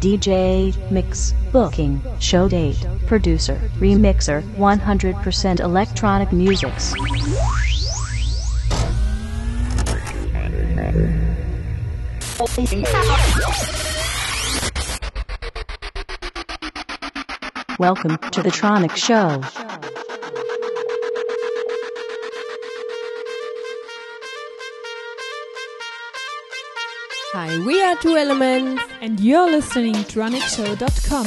DJ, mix, booking, show date, producer, remixer, 100% electronic musics. Welcome to the Tronic Show. Hi, we are Two Elements. and you're listening to tronicshow.com.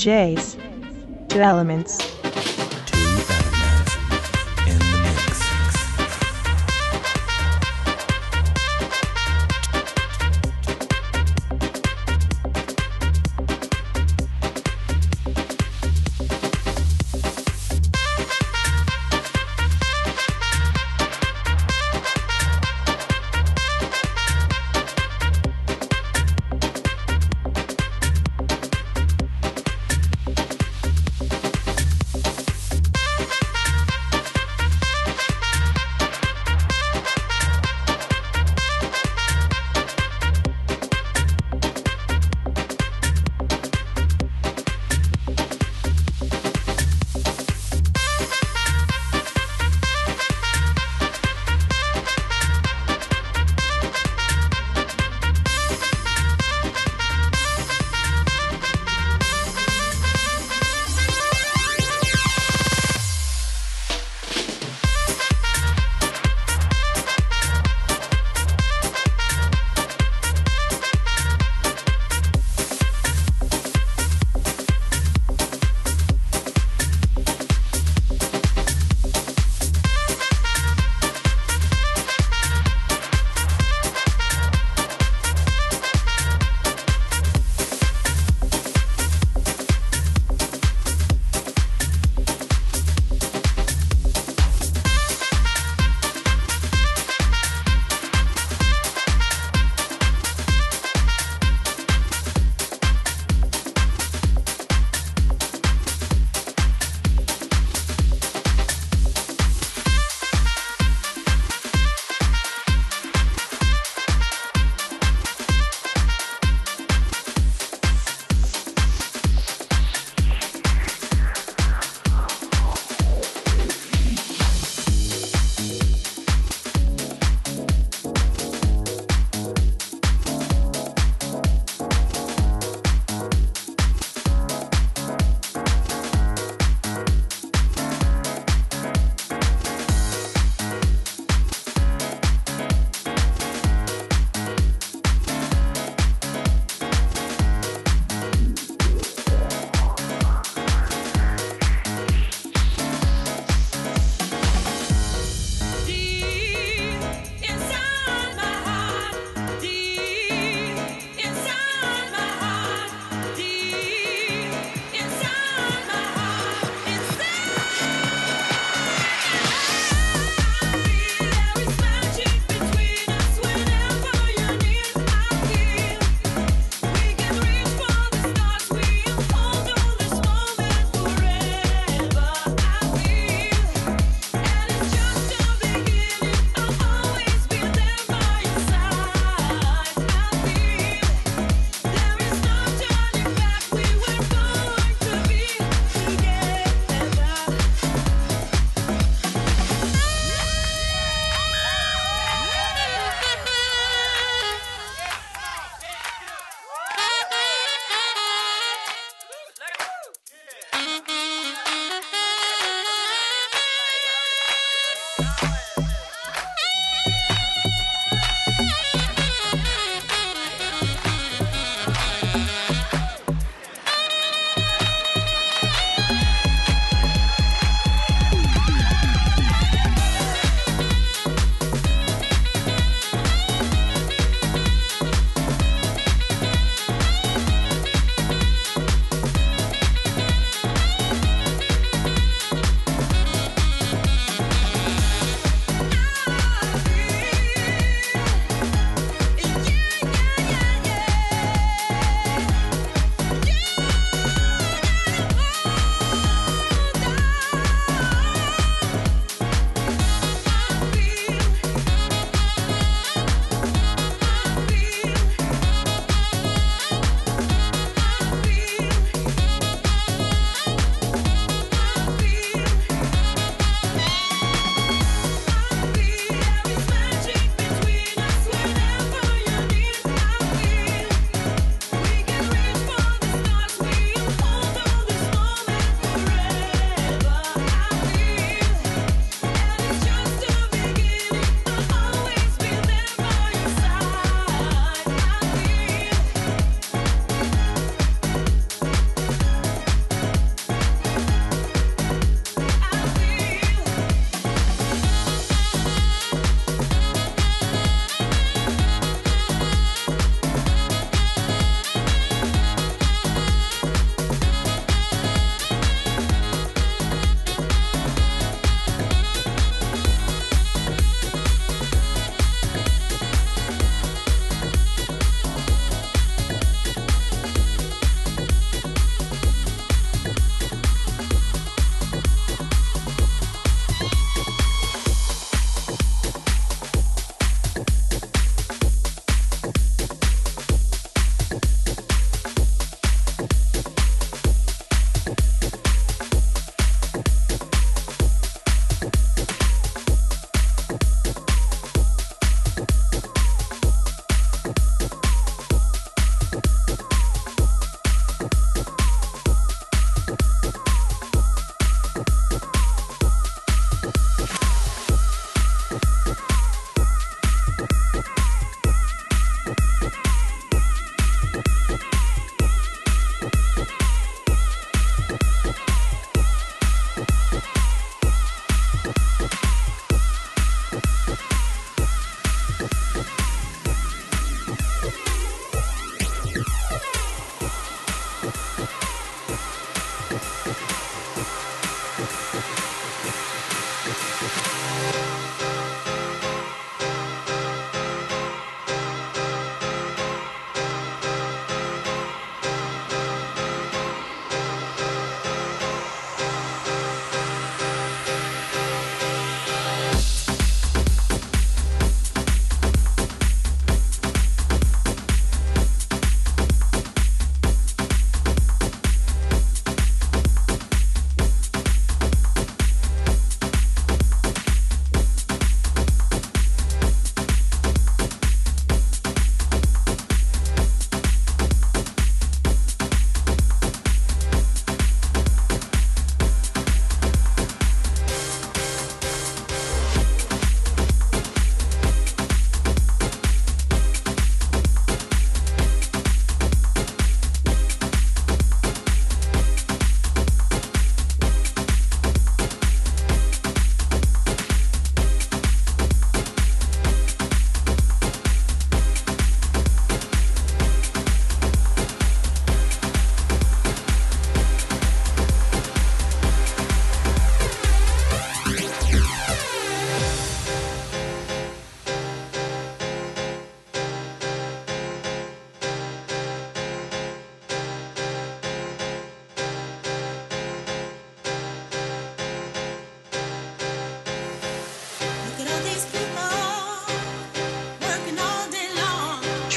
DJs. Two elements.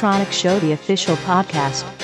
Electronic Show, the official podcast.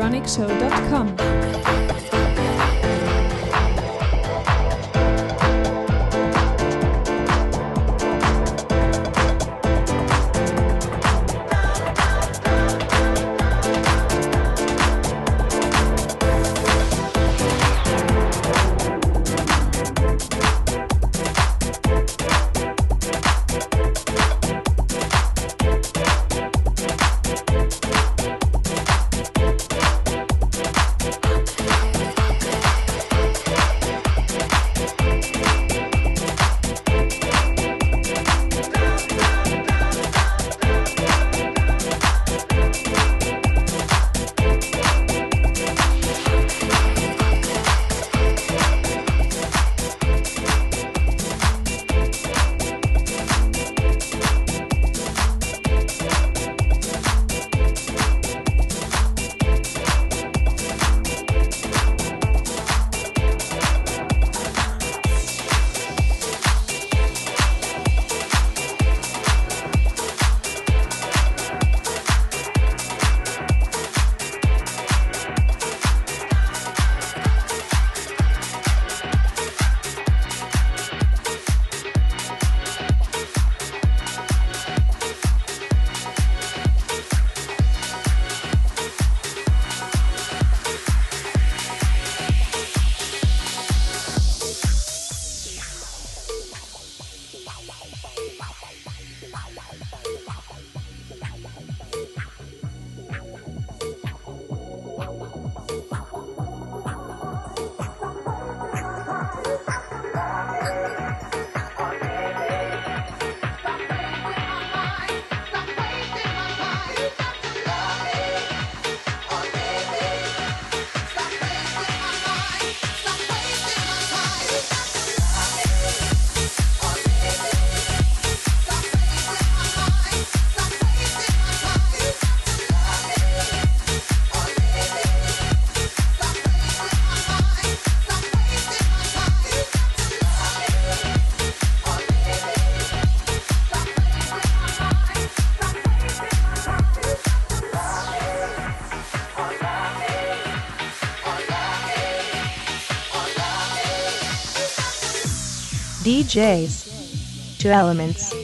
Listening DJs. Two elements.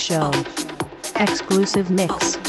Show. Exclusive mix.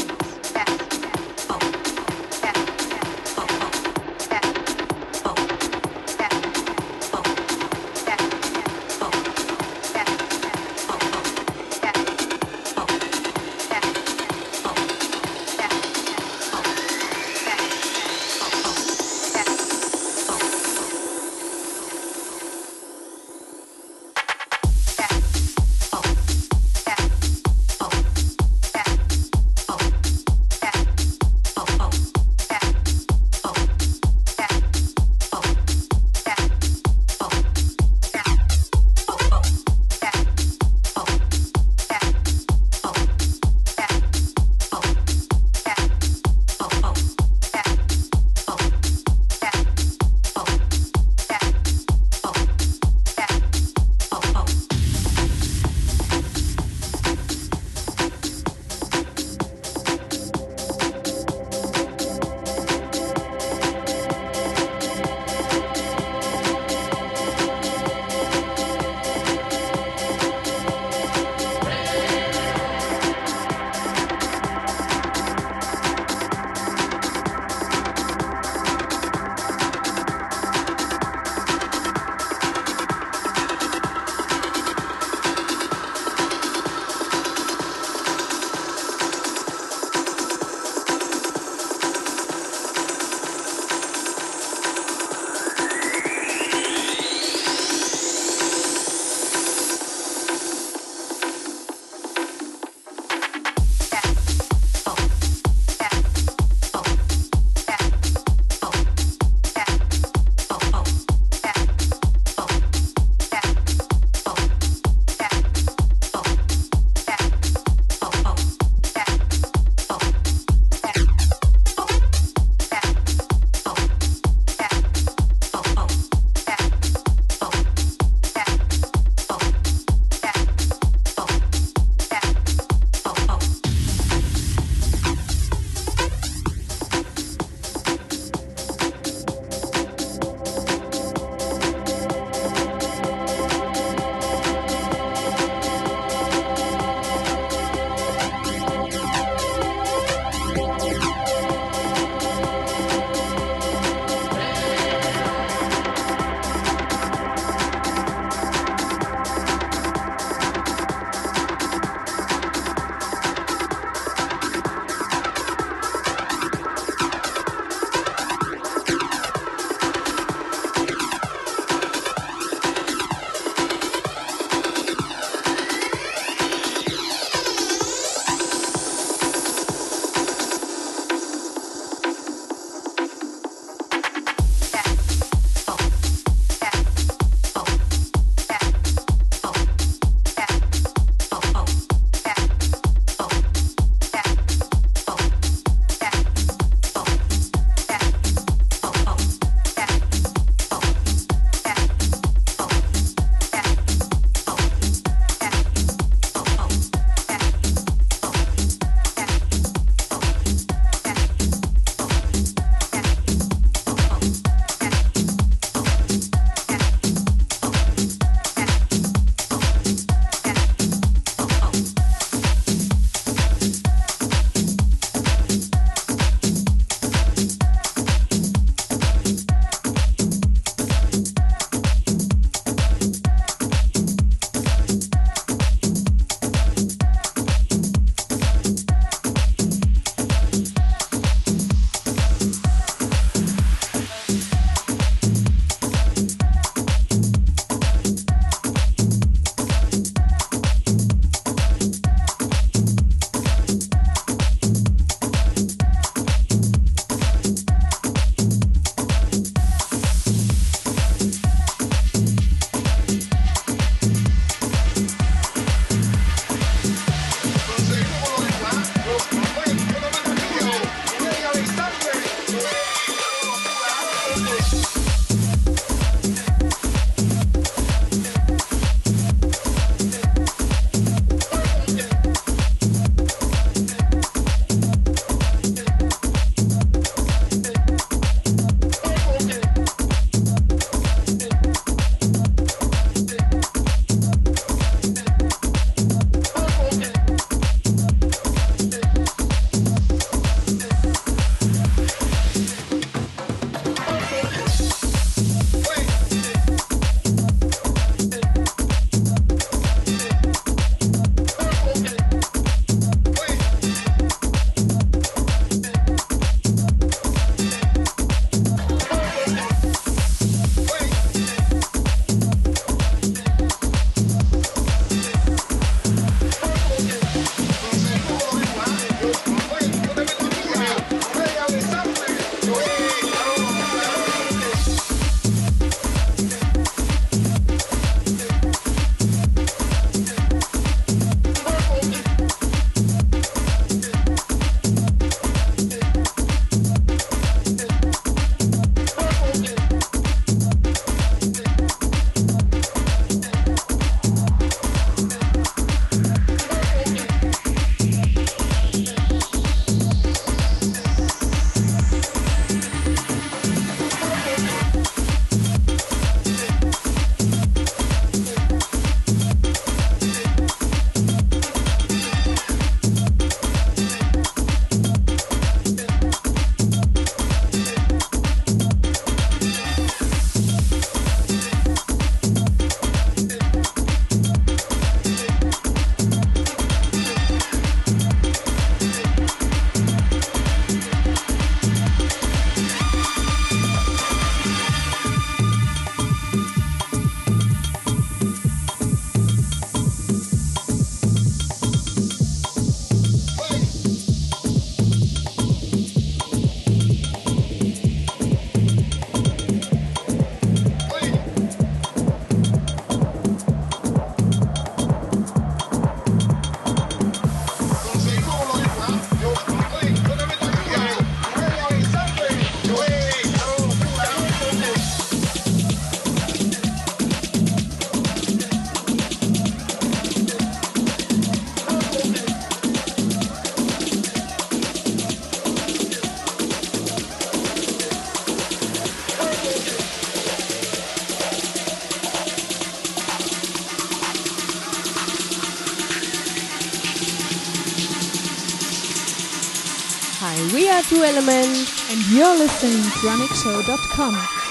Element, and you're listening to TronicShow.com.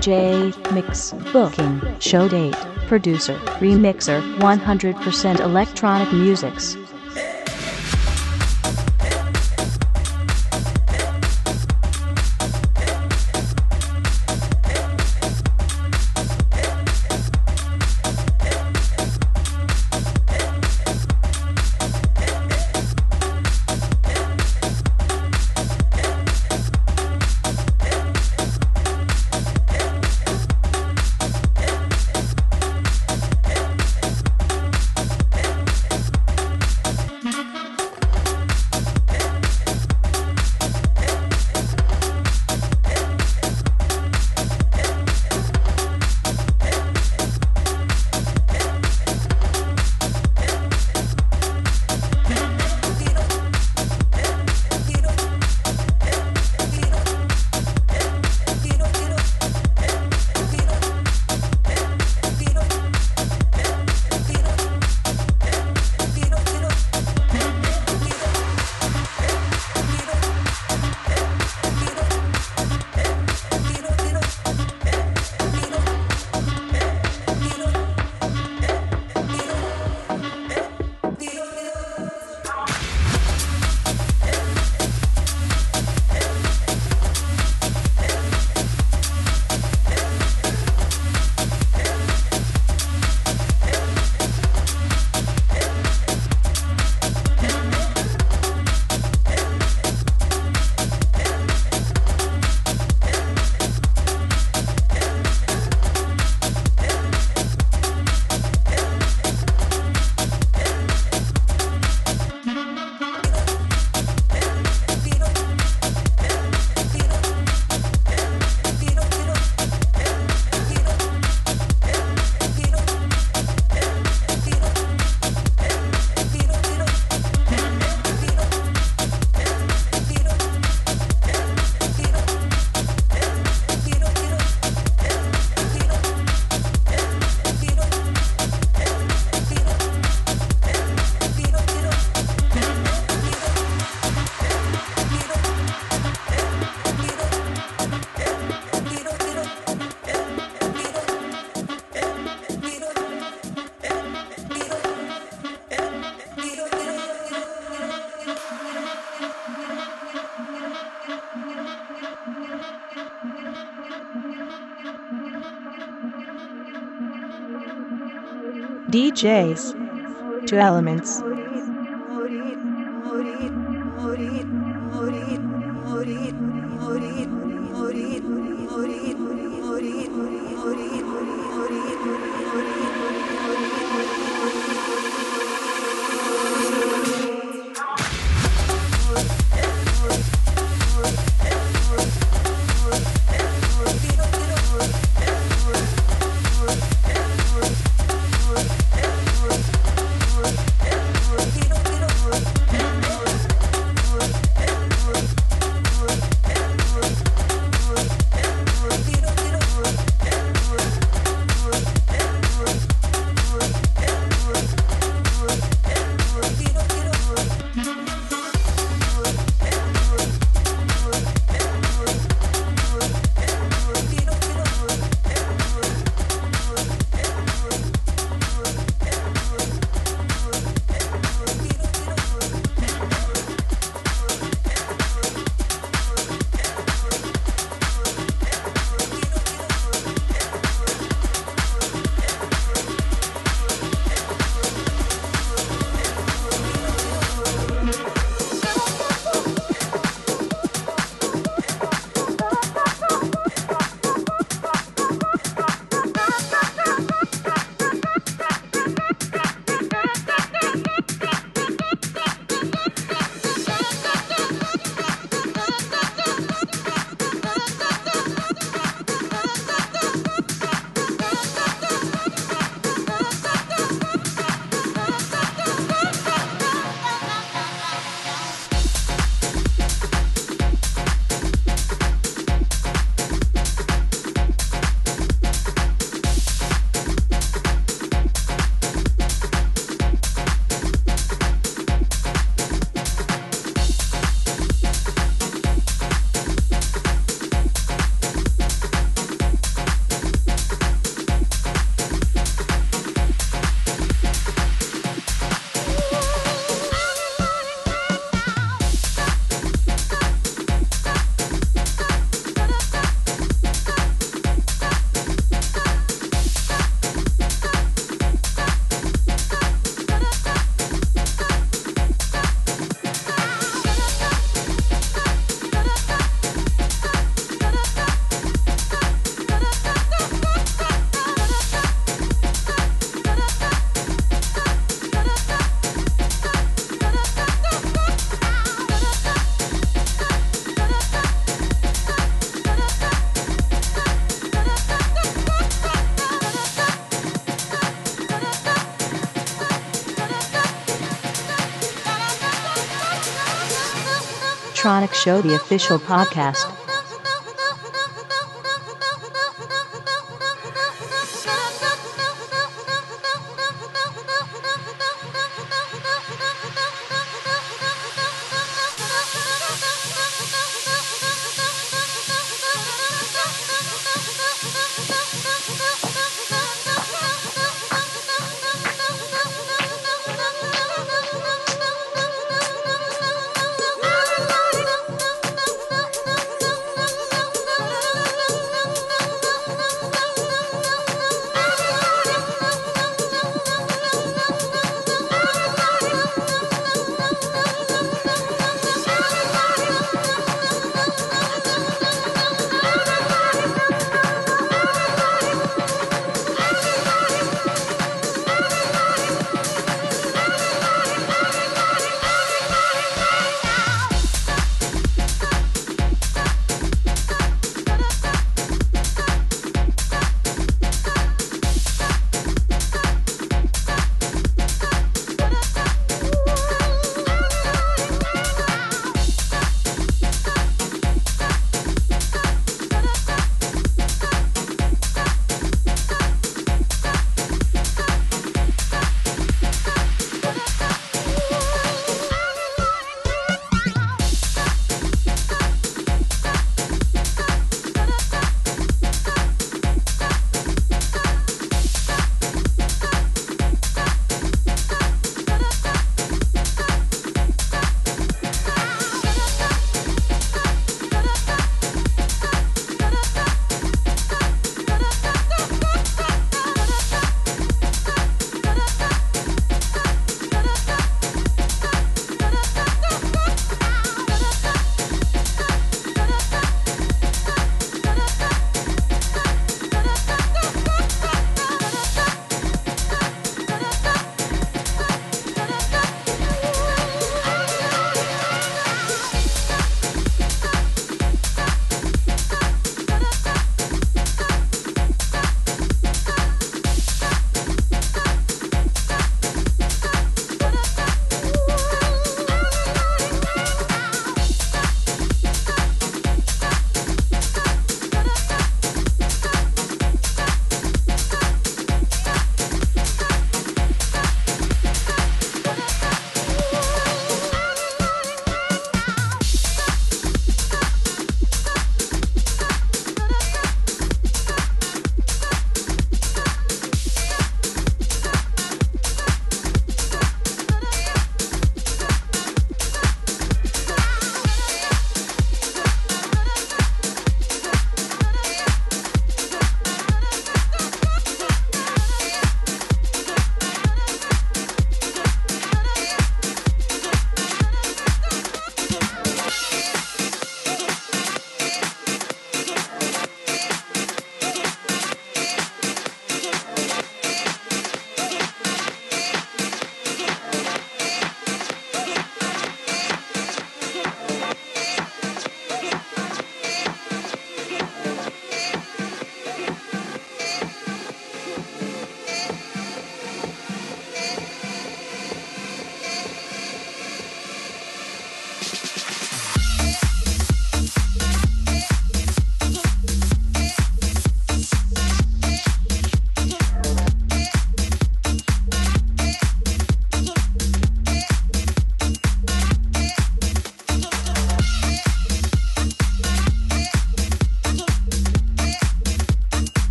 DJ, mix, booking, show date, producer, remixer, 100% electronic musics. DJs. Two elements. Tronic Show, the official podcast.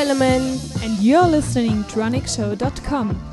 Elements, and you're listening to TronicShow.com.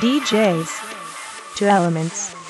DJs. Two elements.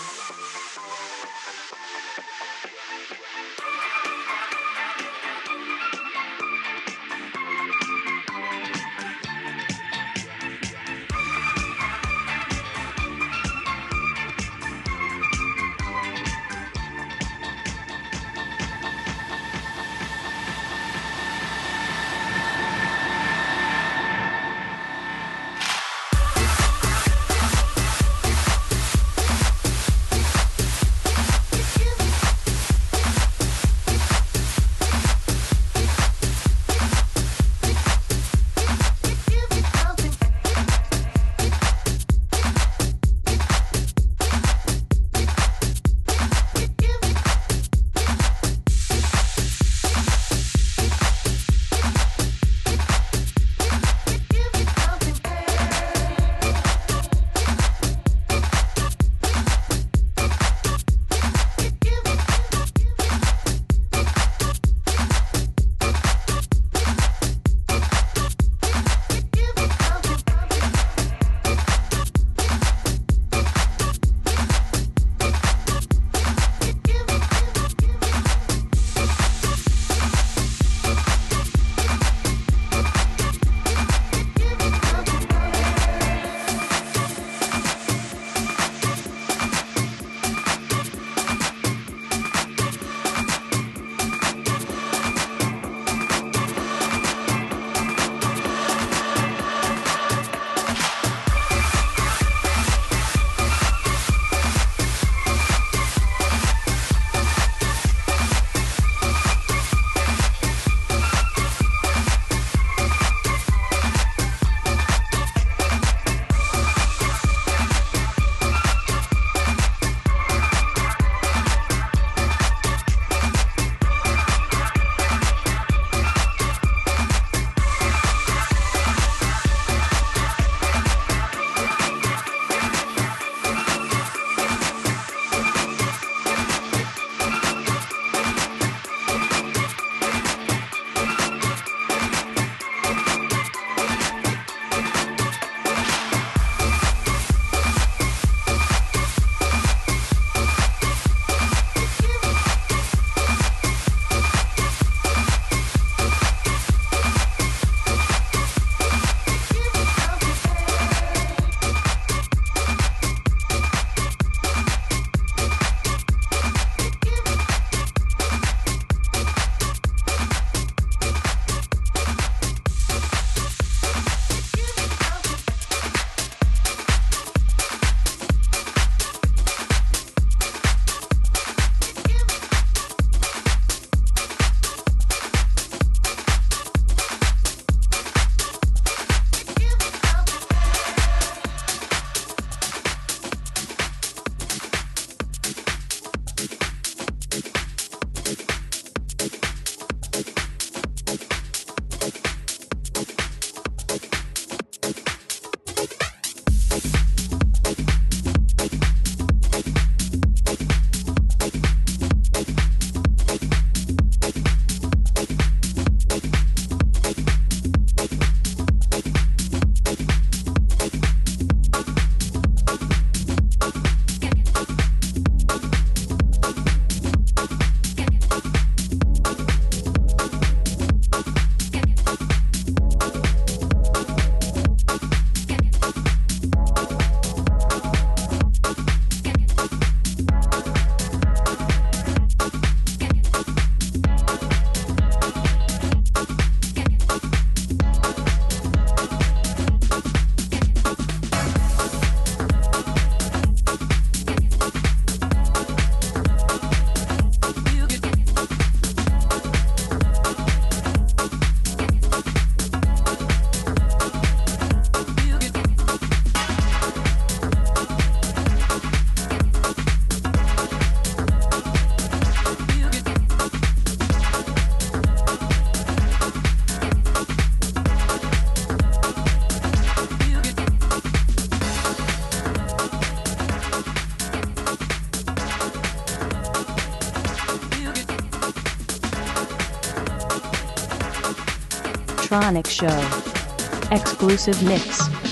Electronic Show. Exclusive mix.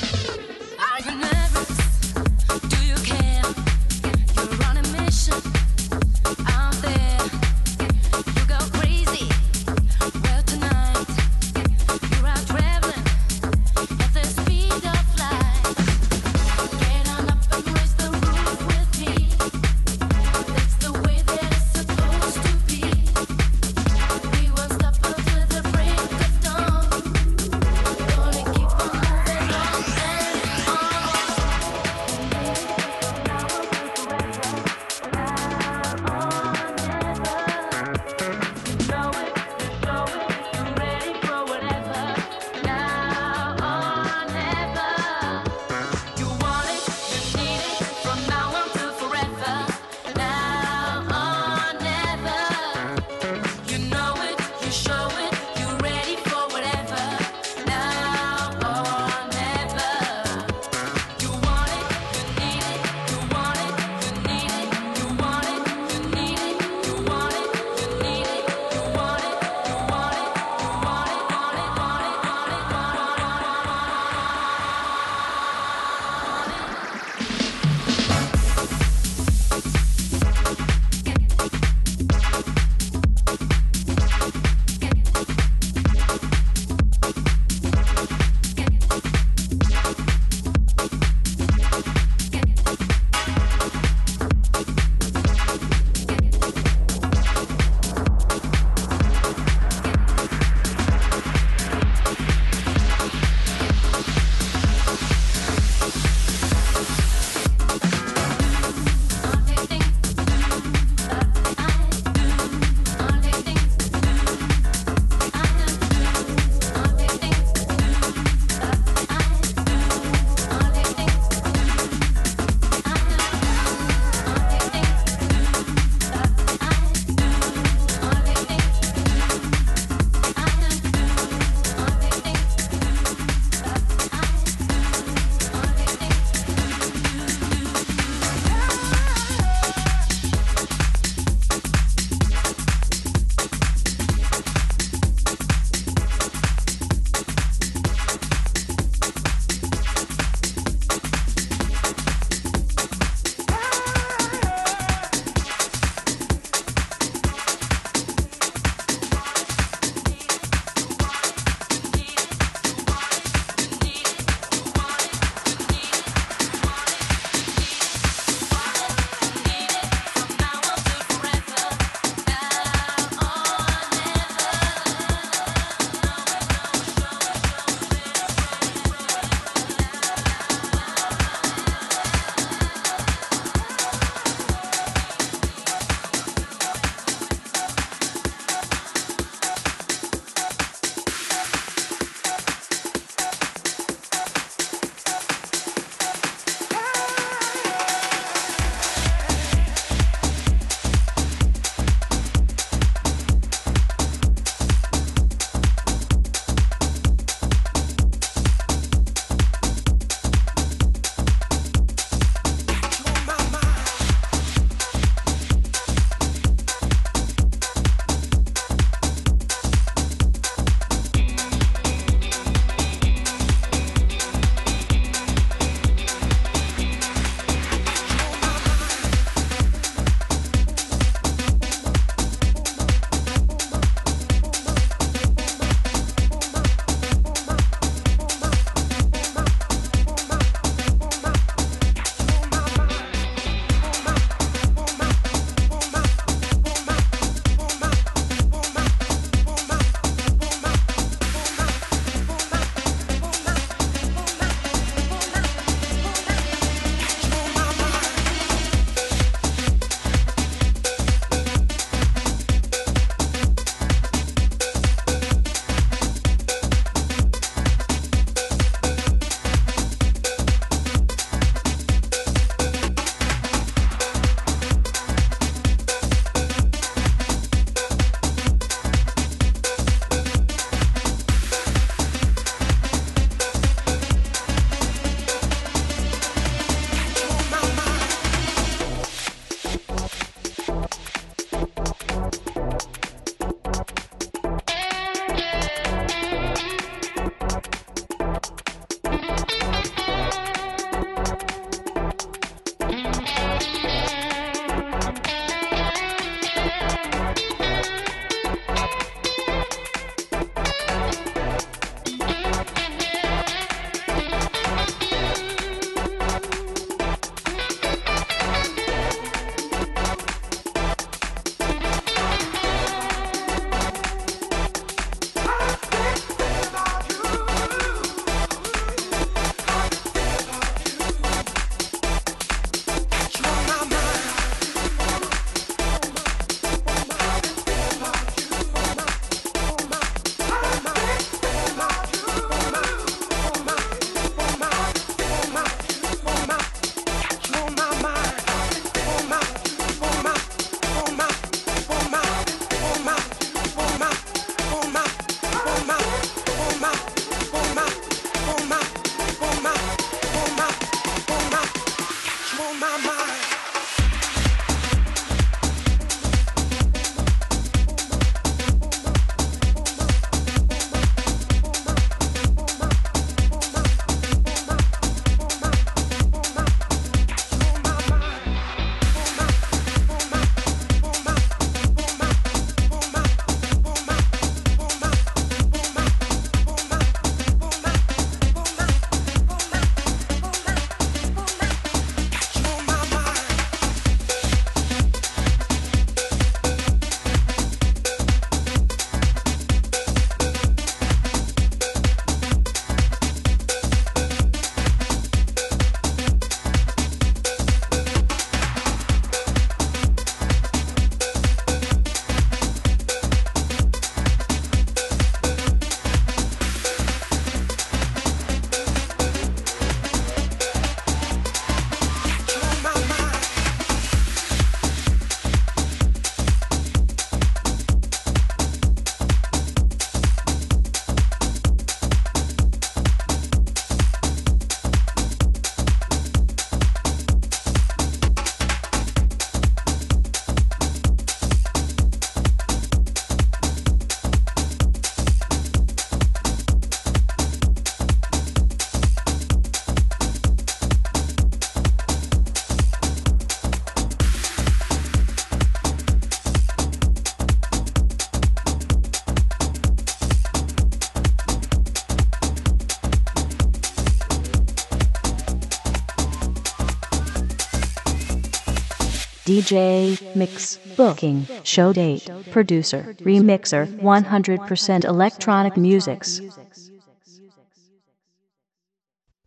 DJ, mix, booking, show date, producer, remixer, 100% electronic musics.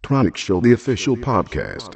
Tronic Show, the official podcast.